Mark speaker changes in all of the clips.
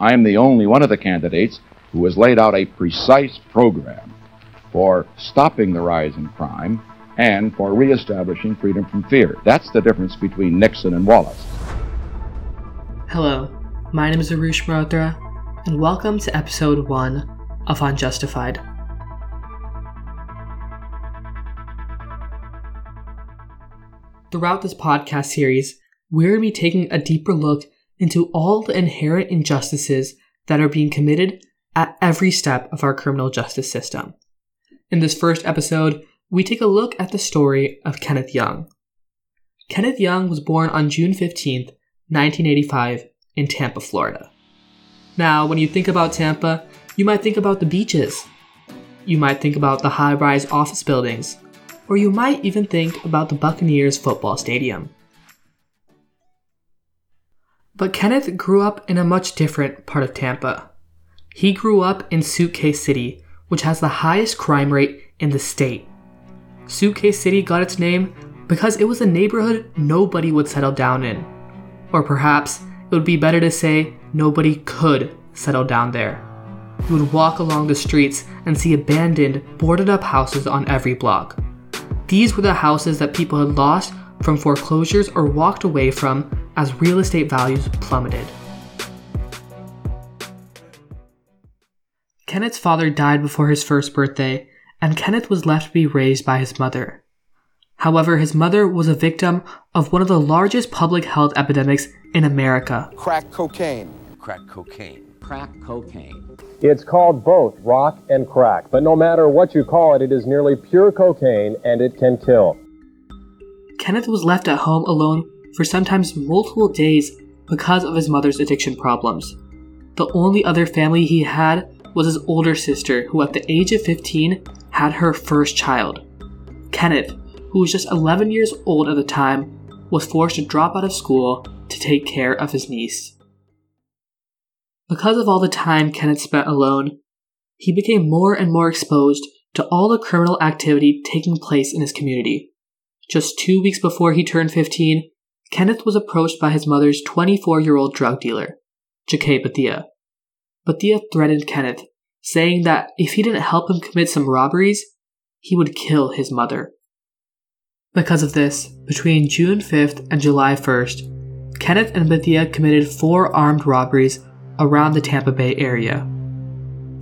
Speaker 1: I am the only one of the candidates who has laid out a precise program for stopping the rise in crime and for reestablishing freedom from fear. That's the difference between Nixon and Wallace.
Speaker 2: Hello, my name is Arush Malhotra, and welcome to episode 1 of Unjustified. Throughout this podcast series, we're going to be taking a deeper look into all the inherent injustices that are being committed at every step of our criminal justice system. In this first episode, we take a look at the story of Kenneth Young. Kenneth Young was born on June 15, 1985, in Tampa, Florida. Now, when you think about Tampa, you might think about the beaches. You might think about the high rise office buildings. Or you might even think about the Buccaneers football stadium. But Kenneth grew up in a much different part of Tampa. He grew up in Suitcase City, which has the highest crime rate in the state. Suitcase City got its name because it was a neighborhood nobody would settle down in. Or perhaps it would be better to say nobody could settle down there. You would walk along the streets and see abandoned, boarded up houses on every block. These were the houses that people had lost from foreclosures or walked away from as real estate values plummeted. Kenneth's father died before his first birthday, and Kenneth was left to be raised by his mother. However, his mother was a victim of one of the largest public health epidemics in America
Speaker 3: crack cocaine.
Speaker 4: Crack cocaine. Crack cocaine.
Speaker 5: It's called both rock and crack, but no matter what you call it, it is nearly pure cocaine and it can kill.
Speaker 2: Kenneth was left at home alone for sometimes multiple days because of his mother's addiction problems. The only other family he had was his older sister, who at the age of 15 had her first child. Kenneth, who was just 11 years old at the time, was forced to drop out of school to take care of his niece. Because of all the time Kenneth spent alone, he became more and more exposed to all the criminal activity taking place in his community. Just two weeks before he turned 15, Kenneth was approached by his mother's 24 year old drug dealer, Jakay Bethea. Bethea threatened Kenneth, saying that if he didn't help him commit some robberies, he would kill his mother. Because of this, between June 5th and July 1st, Kenneth and Bethea committed four armed robberies around the Tampa Bay area.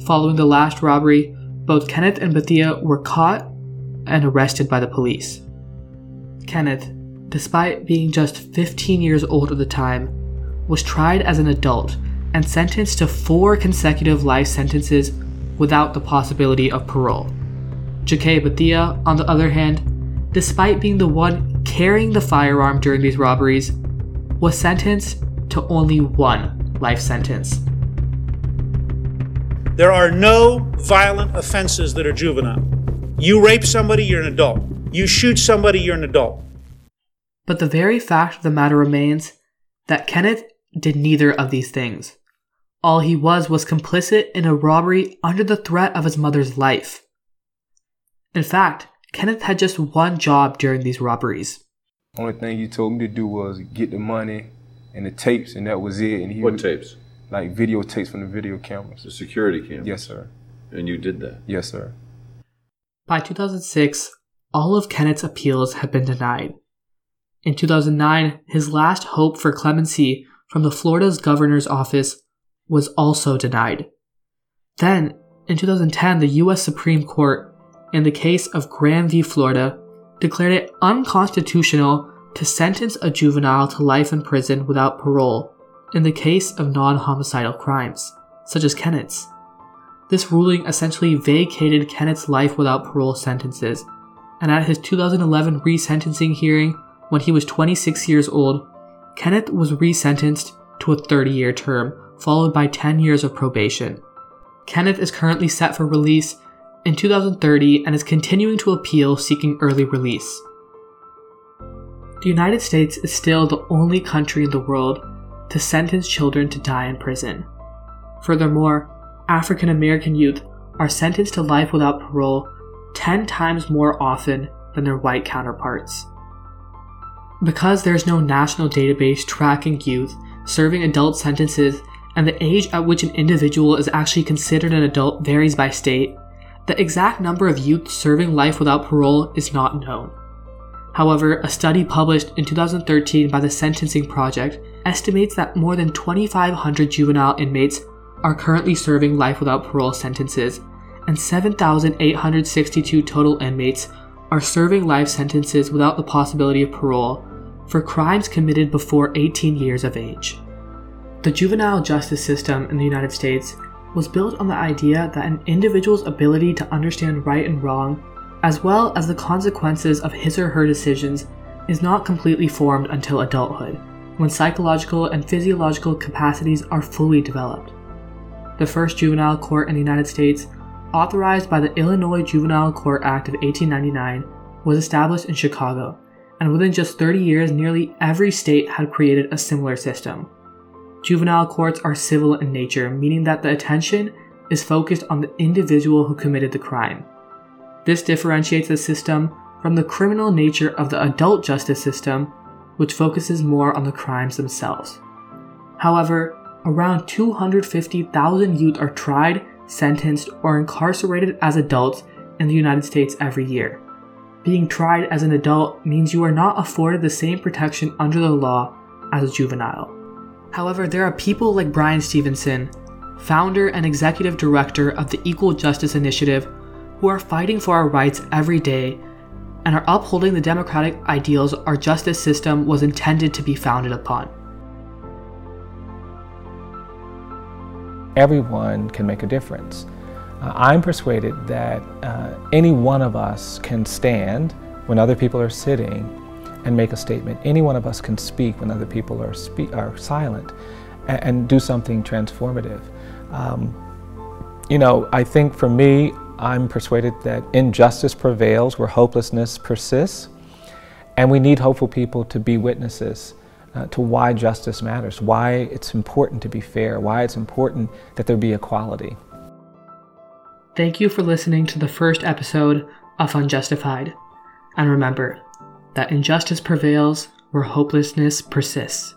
Speaker 2: Following the last robbery, both Kenneth and Bethea were caught and arrested by the police. Kenneth, despite being just 15 years old at the time, was tried as an adult and sentenced to four consecutive life sentences without the possibility of parole. Jakay Bethea, on the other hand, despite being the one carrying the firearm during these robberies, was sentenced to only one life sentence.
Speaker 6: There are no violent offenses that are juvenile. You rape somebody, you're an adult. You shoot somebody, you're an adult.
Speaker 2: But the very fact of the matter remains that Kenneth did neither of these things. All he was was complicit in a robbery under the threat of his mother's life. In fact, Kenneth had just one job during these robberies.
Speaker 7: Only thing he told me to do was get the money and the tapes, and that was it. And he
Speaker 8: What
Speaker 7: was-
Speaker 8: tapes?
Speaker 7: Like videotapes from the video cameras.
Speaker 8: The security cameras.
Speaker 7: Yes, sir.
Speaker 8: And you did that.
Speaker 7: Yes, sir.
Speaker 2: By 2006, all of Kenneth's appeals had been denied. In 2009, his last hope for clemency from the Florida's governor's office was also denied. Then, in 2010, the US Supreme Court, in the case of Graham v. Florida, declared it unconstitutional to sentence a juvenile to life in prison without parole in the case of non homicidal crimes, such as Kenneth's. This ruling essentially vacated Kenneth's life without parole sentences, and at his 2011 resentencing hearing, when he was 26 years old, Kenneth was resentenced to a 30 year term, followed by 10 years of probation. Kenneth is currently set for release in 2030 and is continuing to appeal seeking early release. The United States is still the only country in the world to sentence children to die in prison. Furthermore, African American youth are sentenced to life without parole 10 times more often than their white counterparts. Because there's no national database tracking youth serving adult sentences and the age at which an individual is actually considered an adult varies by state, the exact number of youth serving life without parole is not known. However, a study published in 2013 by the Sentencing Project estimates that more than 2,500 juvenile inmates are currently serving life without parole sentences, and 7,862 total inmates are serving life sentences without the possibility of parole for crimes committed before 18 years of age. The juvenile justice system in the United States was built on the idea that an individual's ability to understand right and wrong as well as the consequences of his or her decisions, is not completely formed until adulthood, when psychological and physiological capacities are fully developed. The first juvenile court in the United States, authorized by the Illinois Juvenile Court Act of 1899, was established in Chicago, and within just 30 years, nearly every state had created a similar system. Juvenile courts are civil in nature, meaning that the attention is focused on the individual who committed the crime. This differentiates the system from the criminal nature of the adult justice system, which focuses more on the crimes themselves. However, around 250,000 youth are tried, sentenced, or incarcerated as adults in the United States every year. Being tried as an adult means you are not afforded the same protection under the law as a juvenile. However, there are people like Bryan Stevenson, founder and executive director of the Equal Justice Initiative, who are fighting for our rights every day and are upholding the democratic ideals our justice system was intended to be founded upon.
Speaker 3: Everyone can make a difference. Uh, I'm persuaded that uh, any one of us can stand when other people are sitting and make a statement. Any one of us can speak when other people are, are silent and, and do something transformative. Um, you know, I think for me, I'm persuaded that injustice prevails where hopelessness persists, and we need hopeful people to be witnesses uh, to why justice matters, why it's important to be fair, why it's important that there be equality.
Speaker 2: Thank you for listening to the first episode of Unjustified. And remember that injustice prevails where hopelessness persists.